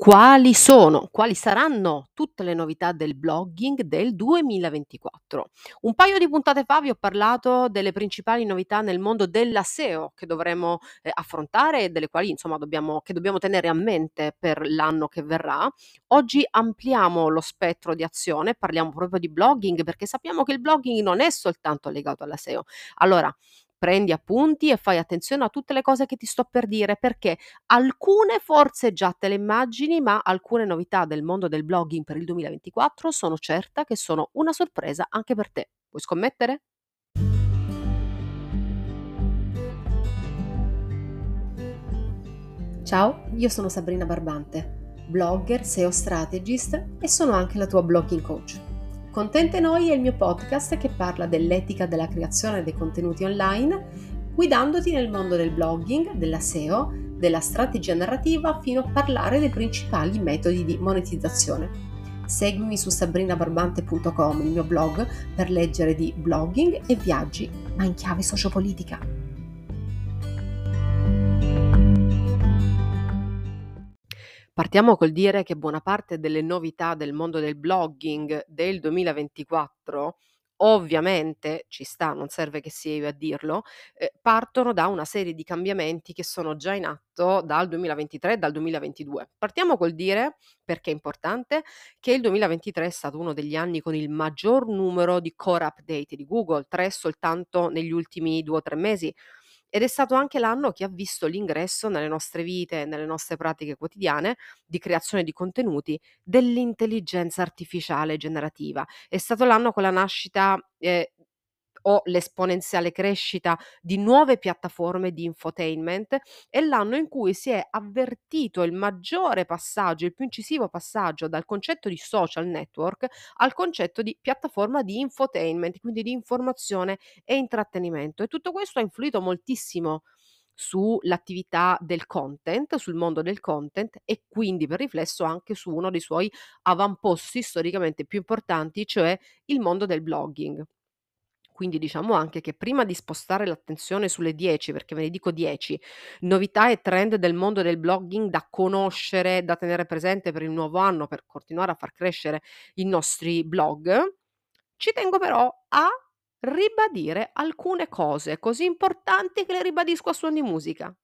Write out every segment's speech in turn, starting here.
Quali sono, quali saranno tutte le novità del blogging del 2024? Un paio di puntate fa vi ho parlato delle principali novità nel mondo della SEO che dovremo eh, affrontare e delle quali insomma dobbiamo, dobbiamo tenere a mente per l'anno che verrà. Oggi ampliamo lo spettro di azione, parliamo proprio di blogging perché sappiamo che il blogging non è soltanto legato alla SEO. Allora, prendi appunti e fai attenzione a tutte le cose che ti sto per dire perché alcune forse già te le immagini, ma alcune novità del mondo del blogging per il 2024 sono certa che sono una sorpresa anche per te. Vuoi scommettere? Ciao, io sono Sabrina Barbante, blogger, SEO strategist e sono anche la tua blogging coach. Contente Noi è il mio podcast che parla dell'etica della creazione dei contenuti online, guidandoti nel mondo del blogging, della SEO, della strategia narrativa fino a parlare dei principali metodi di monetizzazione. Seguimi su sabrinabarbante.com, il mio blog, per leggere di blogging e viaggi, ma in chiave sociopolitica. Partiamo col dire che buona parte delle novità del mondo del blogging del 2024 ovviamente ci sta, non serve che sia io a dirlo, eh, partono da una serie di cambiamenti che sono già in atto dal 2023 e dal 2022. Partiamo col dire, perché è importante, che il 2023 è stato uno degli anni con il maggior numero di core update di Google, tre soltanto negli ultimi due o tre mesi. Ed è stato anche l'anno che ha visto l'ingresso nelle nostre vite, nelle nostre pratiche quotidiane di creazione di contenuti dell'intelligenza artificiale generativa. È stato l'anno con la nascita eh, o l'esponenziale crescita di nuove piattaforme di infotainment è l'anno in cui si è avvertito il maggiore passaggio, il più incisivo passaggio dal concetto di social network al concetto di piattaforma di infotainment, quindi di informazione e intrattenimento. E tutto questo ha influito moltissimo sull'attività del content, sul mondo del content e quindi per riflesso anche su uno dei suoi avamposti storicamente più importanti, cioè il mondo del blogging. Quindi diciamo anche che prima di spostare l'attenzione sulle 10, perché ve ne dico 10, novità e trend del mondo del blogging da conoscere, da tenere presente per il nuovo anno, per continuare a far crescere i nostri blog, ci tengo però a ribadire alcune cose così importanti che le ribadisco a suon di musica.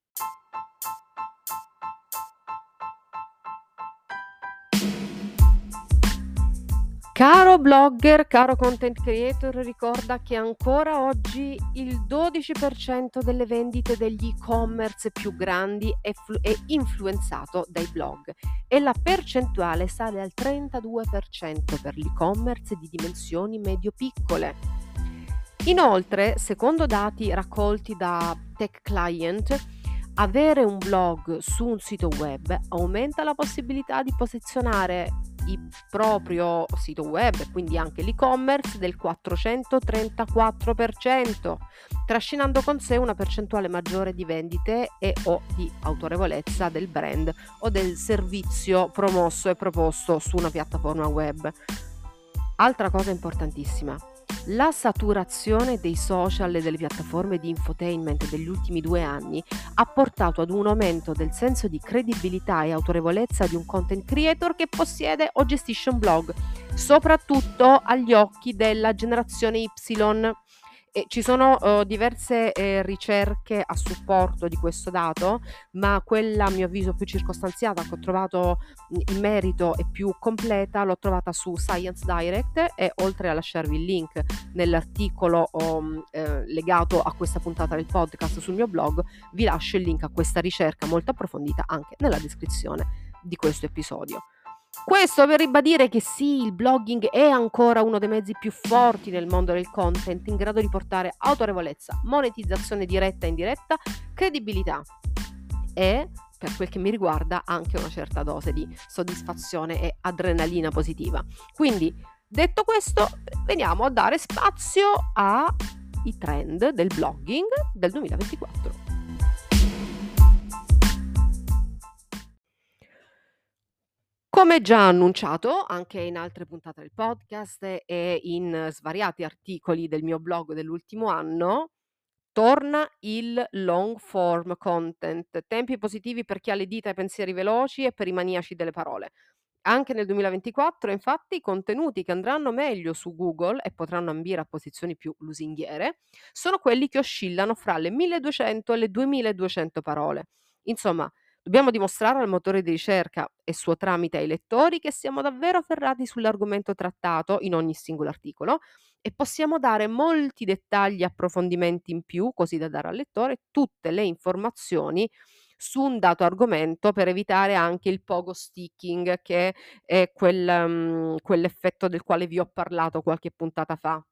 Caro blogger, caro content creator, ricorda che ancora oggi il 12% delle vendite degli e-commerce più grandi è, flu- è, influenzato dai blog e la percentuale sale al 32% per l'e-commerce di dimensioni medio-piccole. Inoltre, secondo dati raccolti da Tech Client, avere un blog su un sito web aumenta la possibilità di posizionare il proprio sito web, quindi anche l'e-commerce, del 434%, trascinando con sé una percentuale maggiore di vendite e o di autorevolezza del brand o del servizio promosso e proposto su una piattaforma web. Altra cosa importantissima, la saturazione dei social e delle piattaforme di infotainment degli ultimi due anni ha portato ad un aumento del senso di credibilità e autorevolezza di un content creator che possiede o gestisce un blog, soprattutto agli occhi della generazione Y e ci sono uh, diverse eh, ricerche a supporto di questo dato, ma quella a mio avviso più circostanziata che ho trovato in merito e più completa l'ho trovata su Science Direct e oltre a lasciarvi il link nell'articolo um, eh, legato a questa puntata del podcast sul mio blog, vi lascio il link a questa ricerca molto approfondita anche nella descrizione di questo episodio. Questo per ribadire che sì, il blogging è ancora uno dei mezzi più forti nel mondo del content, in grado di portare autorevolezza, monetizzazione diretta e indiretta, credibilità e, per quel che mi riguarda, anche una certa dose di soddisfazione e adrenalina positiva. Quindi, detto questo, veniamo a dare spazio ai trend del blogging del 2024. Come già annunciato anche in altre puntate del podcast e in svariati articoli del mio blog dell'ultimo anno, Torna il long form content, tempi positivi per chi ha le dita e pensieri veloci e per i maniaci delle parole. Anche nel 2024, infatti, i contenuti che andranno meglio su Google e potranno ambire a posizioni più lusinghiere sono quelli che oscillano fra le 1200 e le 2200 parole. Insomma, dobbiamo dimostrare al motore di ricerca e suo tramite ai lettori che siamo davvero ferrati sull'argomento trattato in ogni singolo articolo e possiamo dare molti dettagli e approfondimenti in più, così da dare al lettore tutte le informazioni su un dato argomento per evitare anche il pogo sticking, che è quel, mhmm, quell'effetto del quale vi ho parlato qualche puntata fa.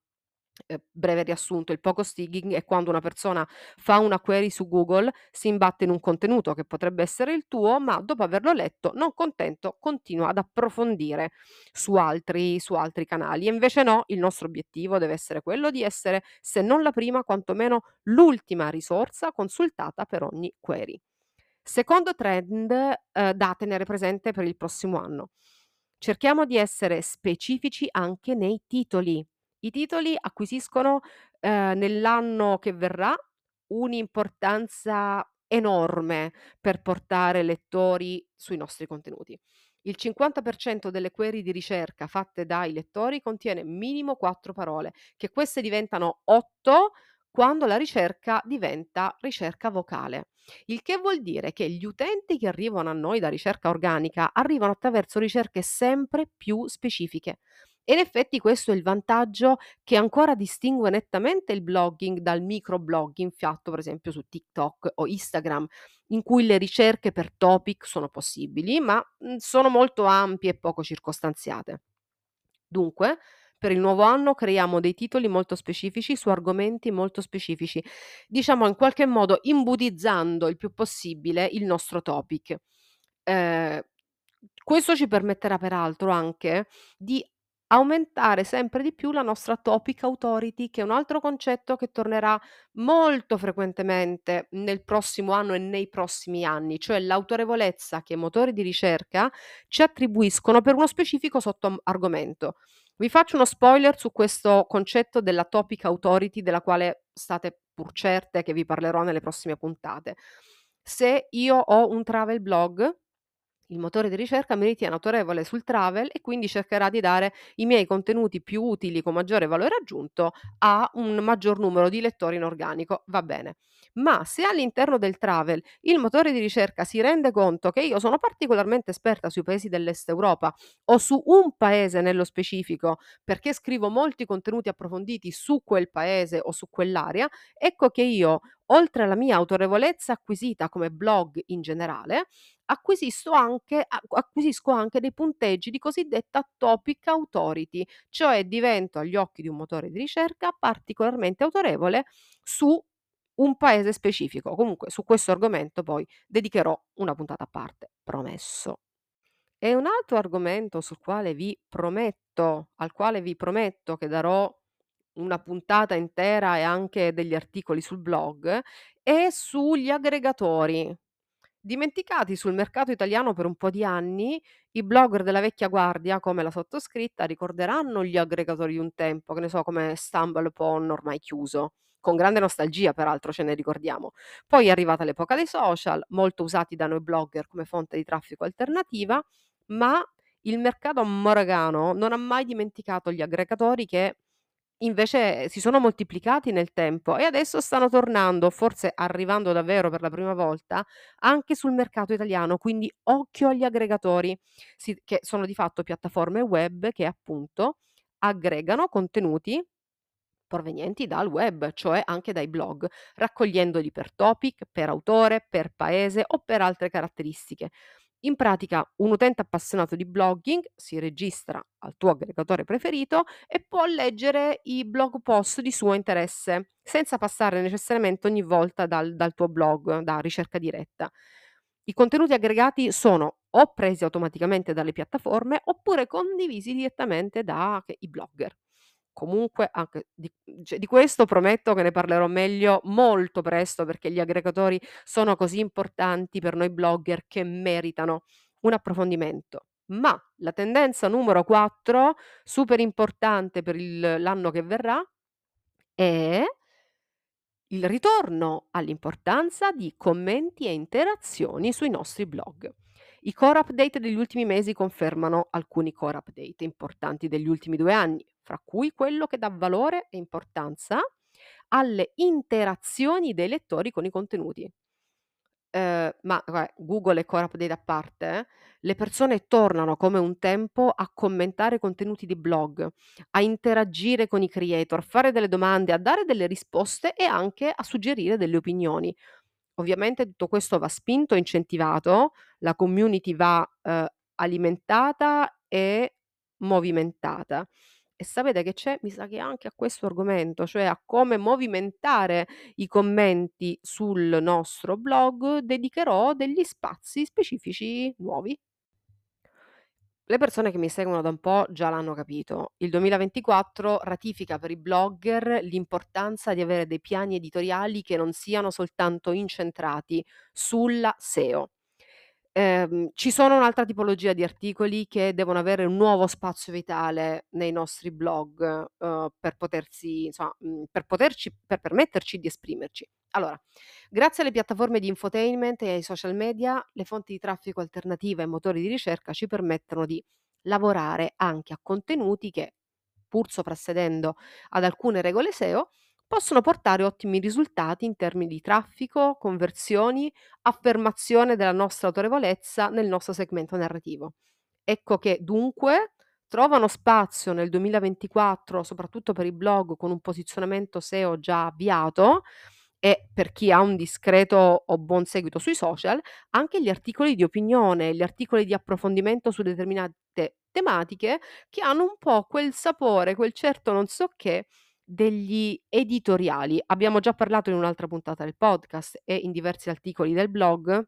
Ehm, breve riassunto, il pogo sticking è quando una persona fa una query su Google, si imbatte in un contenuto che potrebbe essere il tuo, ma dopo averlo letto, non contento, continua ad approfondire su altri su altri canali. E invece no, il nostro obiettivo deve essere quello di essere, se non la prima, quantomeno l'ultima risorsa consultata per ogni query. Secondo trend, ehm, da tenere presente per il prossimo anno. Cerchiamo di essere specifici anche nei titoli. I titoli acquisiscono, ehm, nell'anno che verrà un'importanza enorme per portare lettori sui nostri contenuti. Il 50% delle query di ricerca fatte dai lettori contiene minimo 4 parole, che queste diventano 8 quando la ricerca diventa ricerca vocale. Il che vuol dire che gli utenti che arrivano a noi da ricerca organica arrivano attraverso ricerche sempre più specifiche. E in effetti questo è il vantaggio che ancora distingue nettamente il blogging dal microblogging fatto per esempio su TikTok o Instagram, in cui le ricerche per topic sono possibili, ma mm, sono molto ampie e poco circostanziate. Dunque, per il nuovo anno creiamo dei titoli molto specifici su argomenti molto specifici, diciamo in qualche modo imbudizzando il più possibile il nostro topic. Ehm, questo ci permetterà peraltro anche di aumentare sempre di più la nostra topic authority, che è un altro concetto che tornerà molto frequentemente nel prossimo anno e nei prossimi anni, cioè l'autorevolezza che i motori di ricerca ci attribuiscono per uno specifico sottoargomento. Vi faccio uno spoiler su questo concetto della topic authority, della quale state pur certe che vi parlerò nelle prossime puntate. Se io ho un travel blog, il motore di ricerca mi ritiene autorevole sul travel e quindi cercherà di dare i miei contenuti più utili con maggiore valore aggiunto a un maggior numero di lettori in organico. Va bene. Ma se all'interno del travel il motore di ricerca si rende conto che io sono particolarmente esperta sui paesi dell'Est Europa o su un paese nello specifico, perché scrivo molti contenuti approfonditi su quel paese o su quell'area, ecco che io, oltre alla mia autorevolezza acquisita come blog in generale, anche, acquisisco anche dei punteggi di cosiddetta topic authority, cioè divento agli occhi di un motore di ricerca particolarmente autorevole su un paese specifico. Comunque su questo argomento poi dedicherò una puntata a parte, promesso. E un altro argomento sul quale vi prometto, al quale vi prometto che darò una puntata intera e anche degli articoli sul blog, è sugli aggregatori. Dimenticati sul mercato italiano per un po' di anni, i blogger della vecchia guardia, come la sottoscritta, ricorderanno gli aggregatori di un tempo, che ne so, come StumbleUpon ormai chiuso. Con grande nostalgia, peraltro, ce ne ricordiamo. Poi è arrivata l'epoca dei social, molto usati da noi blogger come fonte di traffico alternativa, ma il mercato moragano non ha mai dimenticato gli aggregatori che Invece si sono moltiplicati nel tempo e adesso stanno tornando, forse arrivando davvero per la prima volta, anche sul mercato italiano, quindi occhio agli aggregatori, si che sono di fatto piattaforme web che appunto aggregano contenuti provenienti dal web, cioè anche dai blog, raccogliendoli per topic, per autore, per paese o per altre caratteristiche. In pratica, un utente appassionato di blogging si registra al tuo aggregatore preferito e può leggere i blog post di suo interesse, senza passare necessariamente ogni volta dal, dal tuo blog, da ricerca diretta. I contenuti aggregati sono o presi automaticamente dalle piattaforme oppure condivisi direttamente dai blogger. Comunque anche di cioè di questo prometto che ne parlerò meglio molto presto, perché gli aggregatori sono così importanti per noi blogger che meritano un approfondimento. Ma la tendenza numero 4, super importante per il l'anno che verrà, è Il ritorno all'importanza di commenti e interazioni sui nostri blog. I core update degli ultimi mesi confermano alcuni core update importanti degli ultimi due anni, fra cui quello che dà valore e importanza alle interazioni dei lettori con i contenuti. Ehm, ma vabbè, Google e core update a parte, le persone tornano come un tempo a commentare contenuti di blog, a interagire con i creator, a fare delle domande, a dare delle risposte e anche a suggerire delle opinioni. Ovviamente tutto questo va spinto e incentivato, la community va, ehm, alimentata e movimentata. E sapete che c'è? Mi sa che anche a questo argomento, cioè a come movimentare i commenti sul nostro blog, dedicherò degli spazi specifici nuovi. Le persone che mi seguono da un po' già l'hanno capito. Il 2024 ratifica per i blogger l'importanza di avere dei piani editoriali che non siano soltanto incentrati sulla SEO. Ehm, ci sono un'altra tipologia di articoli che devono avere un nuovo spazio vitale nei nostri blog, uhm, per potersi insomma, per poterci per permetterci di esprimerci. Allora, grazie alle piattaforme di infotainment e ai social media, le fonti di traffico alternative e motori di ricerca ci permettono di lavorare anche a contenuti che, pur soprassedendo ad alcune regole SEO, possono portare ottimi risultati in termini di traffico, conversioni, affermazione della nostra autorevolezza nel nostro segmento narrativo. Ecco che dunque trovano spazio nel 2024, soprattutto per i blog con un posizionamento SEO già avviato e per chi ha un discreto o buon seguito sui social, anche gli articoli di opinione, gli articoli di approfondimento su determinate tematiche che hanno un po' quel sapore, quel certo non so che degli editoriali. Abbiamo già parlato in un'altra puntata del podcast e in diversi articoli del blog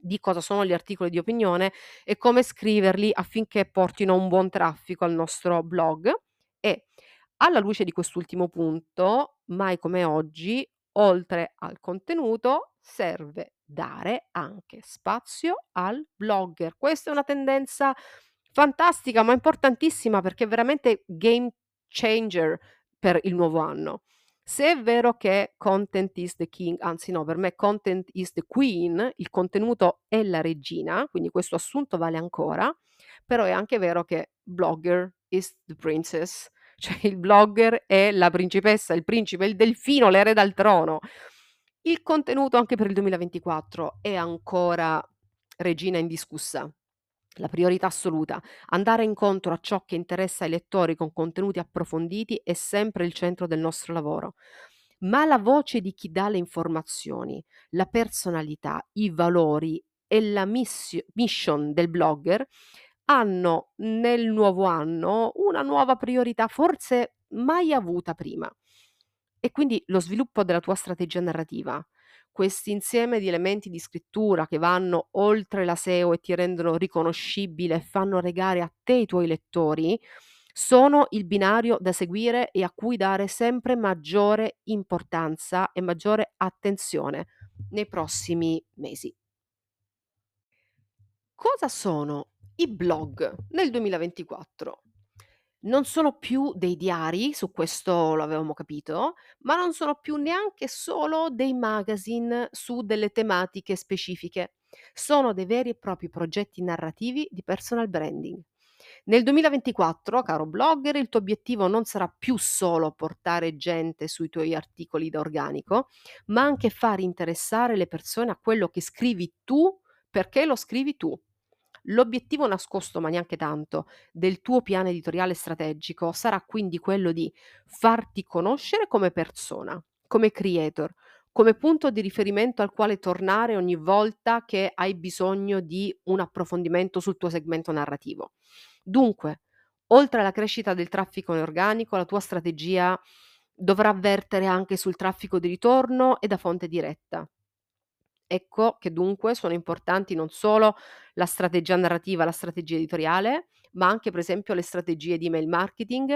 di cosa sono gli articoli di opinione e come scriverli affinché portino un buon traffico al nostro blog e alla luce di quest'ultimo punto, mai come oggi, oltre al contenuto, serve dare anche spazio al blogger. Questa è una tendenza fantastica, ma importantissima perché è veramente game changer per il nuovo anno. Se è vero che content is the king, anzi no, per me content is the queen, il contenuto è la regina, quindi questo assunto vale ancora, però è anche vero che blogger is the princess, cioè il blogger è la principessa, il principe, il delfino, l'erede al trono. Il contenuto anche per il 2024 è ancora regina indiscussa. La priorità assoluta, andare incontro a ciò che interessa ai lettori con contenuti approfonditi è sempre il centro del nostro lavoro. Ma la voce di chi dà le informazioni, la personalità, i valori e la missio- mission del blogger hanno nel nuovo anno una nuova priorità forse mai avuta prima. E quindi lo sviluppo della tua strategia narrativa, questi insieme di elementi di scrittura che vanno oltre la SEO e ti rendono riconoscibile e fanno regare a te i tuoi lettori, sono il binario da seguire e a cui dare sempre maggiore importanza e maggiore attenzione nei prossimi mesi. Cosa sono i blog nel 2024? Non sono più dei diari, su questo lo avevamo capito, ma non sono più neanche solo dei magazine su delle tematiche specifiche. Sono dei veri e propri progetti narrativi di personal branding. Nel 2024, caro blogger, il tuo obiettivo non sarà più solo portare gente sui tuoi articoli da organico, ma anche far interessare le persone a quello che scrivi tu perché lo scrivi tu. L'obiettivo nascosto, ma neanche tanto, del tuo piano editoriale strategico sarà quindi quello di farti conoscere come persona, come creator, come punto di riferimento al quale tornare ogni volta che hai bisogno di un approfondimento sul tuo segmento narrativo. Dunque, oltre alla crescita del traffico organico, la tua strategia dovrà vertere anche sul traffico di ritorno e da fonte diretta. Ecco che dunque sono importanti non solo la strategia narrativa, la strategia editoriale, ma anche per esempio le strategie di email marketing,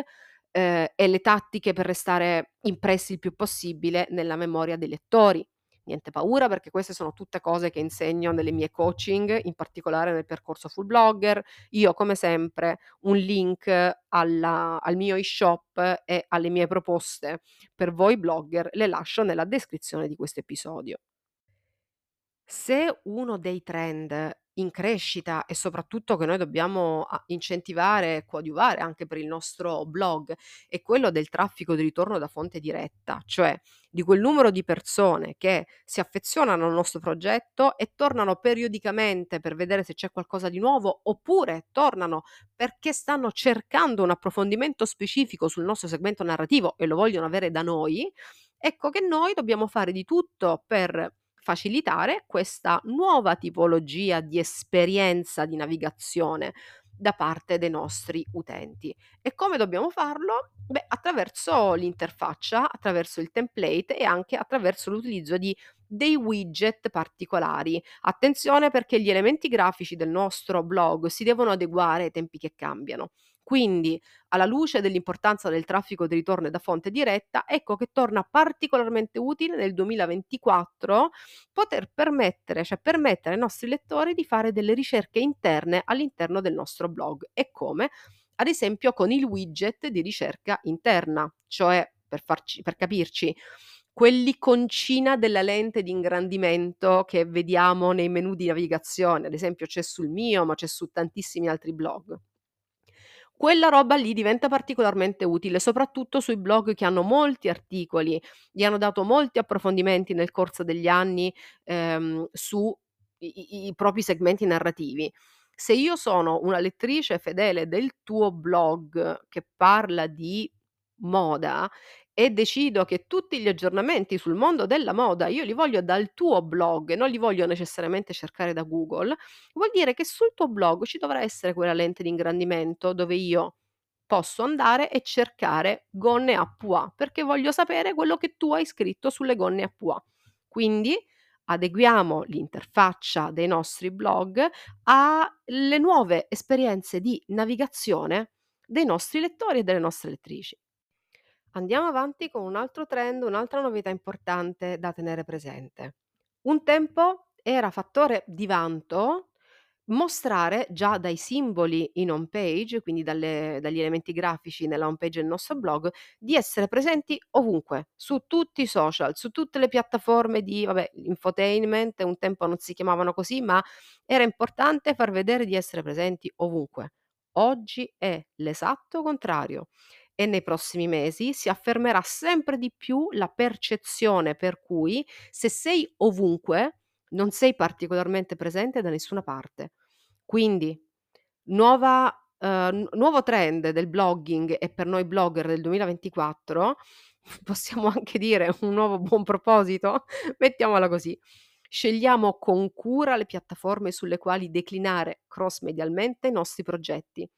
ehm, e le tattiche per restare impressi il più possibile nella memoria dei lettori. Niente paura perché queste sono tutte cose che insegno nelle mie coaching, in particolare nel percorso full blogger. Io come sempre un link alla al mio e-shop e alle mie proposte per voi blogger le lascio nella descrizione di questo episodio. Se uno dei trend in crescita e soprattutto che noi dobbiamo incentivare e coadiuvare anche per il nostro blog, è quello del traffico di ritorno da fonte diretta, cioè di quel numero di persone che si affezionano al nostro progetto e tornano periodicamente per vedere se c'è qualcosa di nuovo, oppure tornano perché stanno cercando un approfondimento specifico sul nostro segmento narrativo e lo vogliono avere da noi, ecco che noi dobbiamo fare di tutto per facilitare questa nuova tipologia di esperienza di navigazione da parte dei nostri utenti. E come dobbiamo farlo? Beh, attraverso l'interfaccia, attraverso il template e anche attraverso l'utilizzo di dei widget particolari. Attenzione perché gli elementi grafici del nostro blog si devono adeguare ai tempi che cambiano. Quindi, alla luce dell'importanza del traffico di ritorno da fonte diretta, ecco che torna particolarmente utile nel 2024 poter permettere, cioè permettere ai nostri lettori di fare delle ricerche interne all'interno del nostro blog. E come? Ad esempio con il widget di ricerca interna, cioè per farci per capirci, quell'iconcina della lente di ingrandimento che vediamo nei menu di navigazione, ad esempio c'è sul mio, ma c'è su tantissimi altri blog. Quella roba lì diventa particolarmente utile, soprattutto sui blog che hanno molti articoli, gli hanno dato molti approfondimenti nel corso degli anni, ehm, su i i i propri segmenti narrativi. Se io sono una lettrice fedele del tuo blog che parla di moda e decido che tutti gli aggiornamenti sul mondo della moda io li voglio dal tuo blog e non li voglio necessariamente cercare da Google, vuol dire che sul tuo blog ci dovrà essere quella lente di ingrandimento dove io posso andare e cercare gonne a pois, perché voglio sapere quello che tu hai scritto sulle gonne a pois. Quindi adeguiamo l'interfaccia dei nostri blog alle nuove esperienze di navigazione dei nostri lettori e delle nostre lettrici. Andiamo avanti con un altro trend, un'altra novità importante da tenere presente. Un tempo era fattore di vanto mostrare già dai simboli in home page, quindi dalle dagli elementi grafici nella home page del nostro blog, di essere presenti ovunque, su tutti i social, su tutte le piattaforme di vabbè, infotainment, un tempo non si chiamavano così, ma era importante far vedere di essere presenti ovunque. Oggi è l'esatto contrario e nei prossimi mesi si affermerà sempre di più la percezione per cui se sei ovunque non sei particolarmente presente da nessuna parte. Quindi nuova n nuovo trend del blogging e per noi blogger del 2024, possiamo anche dire un nuovo buon proposito? Mettiamola così. Scegliamo con cura le piattaforme sulle quali declinare cross medialmente i nostri progetti.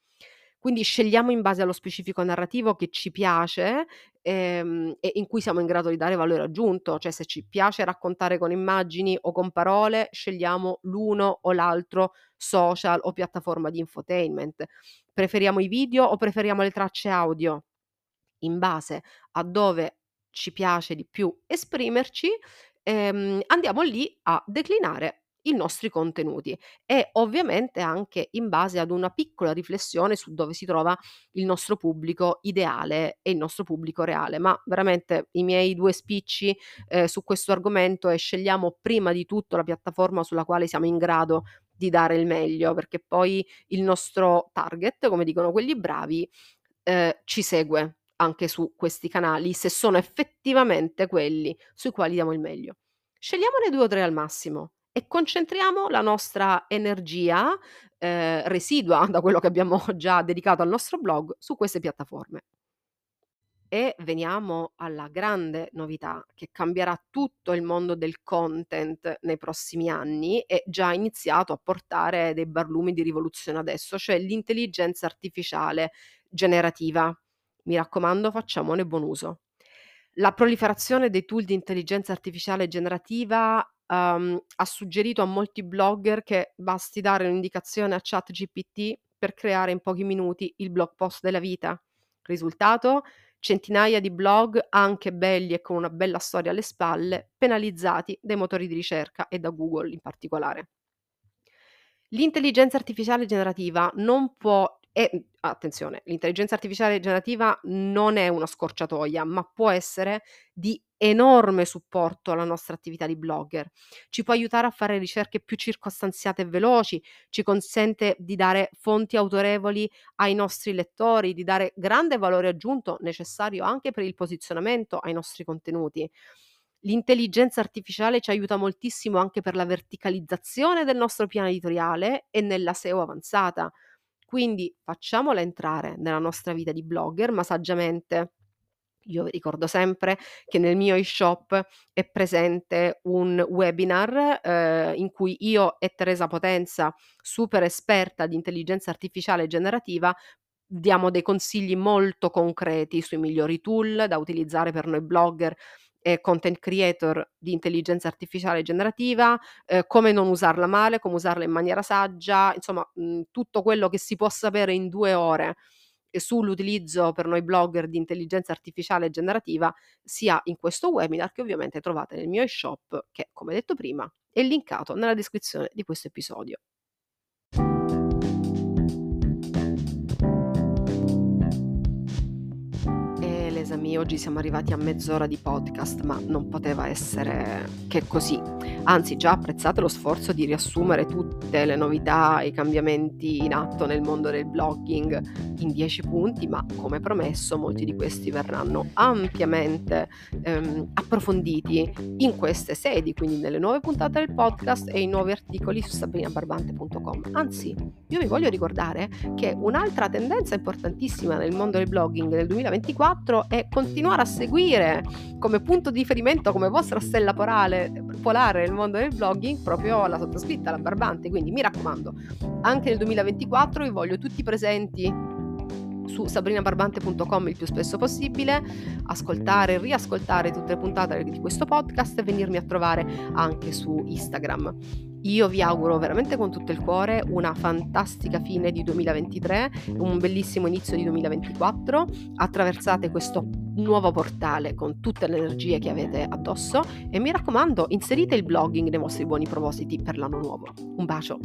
Quindi scegliamo in base allo specifico narrativo che ci piace, ehm, e in cui siamo in grado di dare valore aggiunto, cioè se ci piace raccontare con immagini o con parole, scegliamo l'uno o l'altro social o piattaforma di infotainment. Preferiamo i video o preferiamo le tracce audio? In base a dove ci piace di più esprimerci, ehm, andiamo lì a declinare i nostri contenuti e ovviamente anche in base ad una piccola riflessione su dove si trova il nostro pubblico ideale e il nostro pubblico reale. Ma veramente i miei 2 spicci, ehm, su questo argomento è scegliamo prima di tutto la piattaforma sulla quale siamo in grado di dare il meglio, perché poi il nostro target, come dicono quelli bravi, ehm, ci segue anche su questi canali, se sono effettivamente quelli sui quali diamo il meglio. Scegliamone 2 o 3 al massimo e concentriamo la nostra energia, ehm, residua da quello che abbiamo già dedicato al nostro blog, su queste piattaforme. E veniamo alla grande novità che cambierà tutto il mondo del content nei prossimi anni e già iniziato a portare dei barlumi di rivoluzione adesso, cioè l'intelligenza artificiale generativa. Mi raccomando, facciamone buon uso. La proliferazione dei tool di intelligenza artificiale generativa, uhm, ha suggerito a molti blogger che basti dare un'indicazione a ChatGPT per creare in pochi minuti il blog post della vita. Risultato? centinaia di blog, anche belli e con una bella storia alle spalle, penalizzati dai motori di ricerca e da Google in particolare. L'intelligenza artificiale generativa non può e mhmm, attenzione, l'intelligenza artificiale generativa non è una scorciatoia, ma può essere di enorme supporto alla nostra attività di blogger. Ci può aiutare a fare ricerche più circostanziate e veloci, ci consente di dare fonti autorevoli ai nostri lettori, di dare grande valore aggiunto necessario anche per il posizionamento ai nostri contenuti. L'intelligenza artificiale ci aiuta moltissimo anche per la verticalizzazione del nostro piano editoriale e nella SEO avanzata. Quindi facciamola entrare nella nostra vita di blogger, ma saggiamente. Io ricordo sempre che nel mio e-shop è presente un webinar eh, in cui io e Teresa Potenza, super esperta di intelligenza artificiale generativa, diamo dei consigli molto concreti sui migliori tool da utilizzare per noi blogger e content creator di intelligenza artificiale generativa, eh, come non usarla male, come usarla in maniera saggia, insomma mh, mhmm, tutto quello che si può sapere in due ore sull'utilizzo per noi blogger di intelligenza artificiale generativa sia in questo webinar che ovviamente trovate nel mio e-shop che come detto prima è linkato nella descrizione di questo episodio. scusami, oggi siamo arrivati a mezz'ora di podcast, ma non poteva essere che così. Anzi, già apprezzate lo sforzo di riassumere tutte le novità e i cambiamenti in atto nel mondo del blogging in 10 punti, ma come promesso molti di questi verranno ampiamente ehm, approfonditi in queste sedi, quindi nelle nuove puntate del podcast e i nuovi articoli su sabrinabarbante.com. Anzi, io vi voglio ricordare che un'altra tendenza importantissima nel mondo del blogging nel 2024 è continuare a seguire come punto di riferimento, come vostra stella polare, polare mondo del blogging, proprio la sottoscritta, la Barbante. Quindi mi raccomando, anche nel 2024 vi voglio tutti presenti su sabrinabarbante.com il più spesso possibile, ascoltare e riascoltare tutte le puntate di questo podcast e venirmi a trovare anche su Instagram. Io vi auguro veramente con tutto il cuore una fantastica fine di 2023, un bellissimo inizio di 2024. Attraversate questo nuovo portale con tutte le energie che avete addosso e mi raccomando, inserite il blogging nei vostri buoni propositi per l'anno nuovo. Un bacio.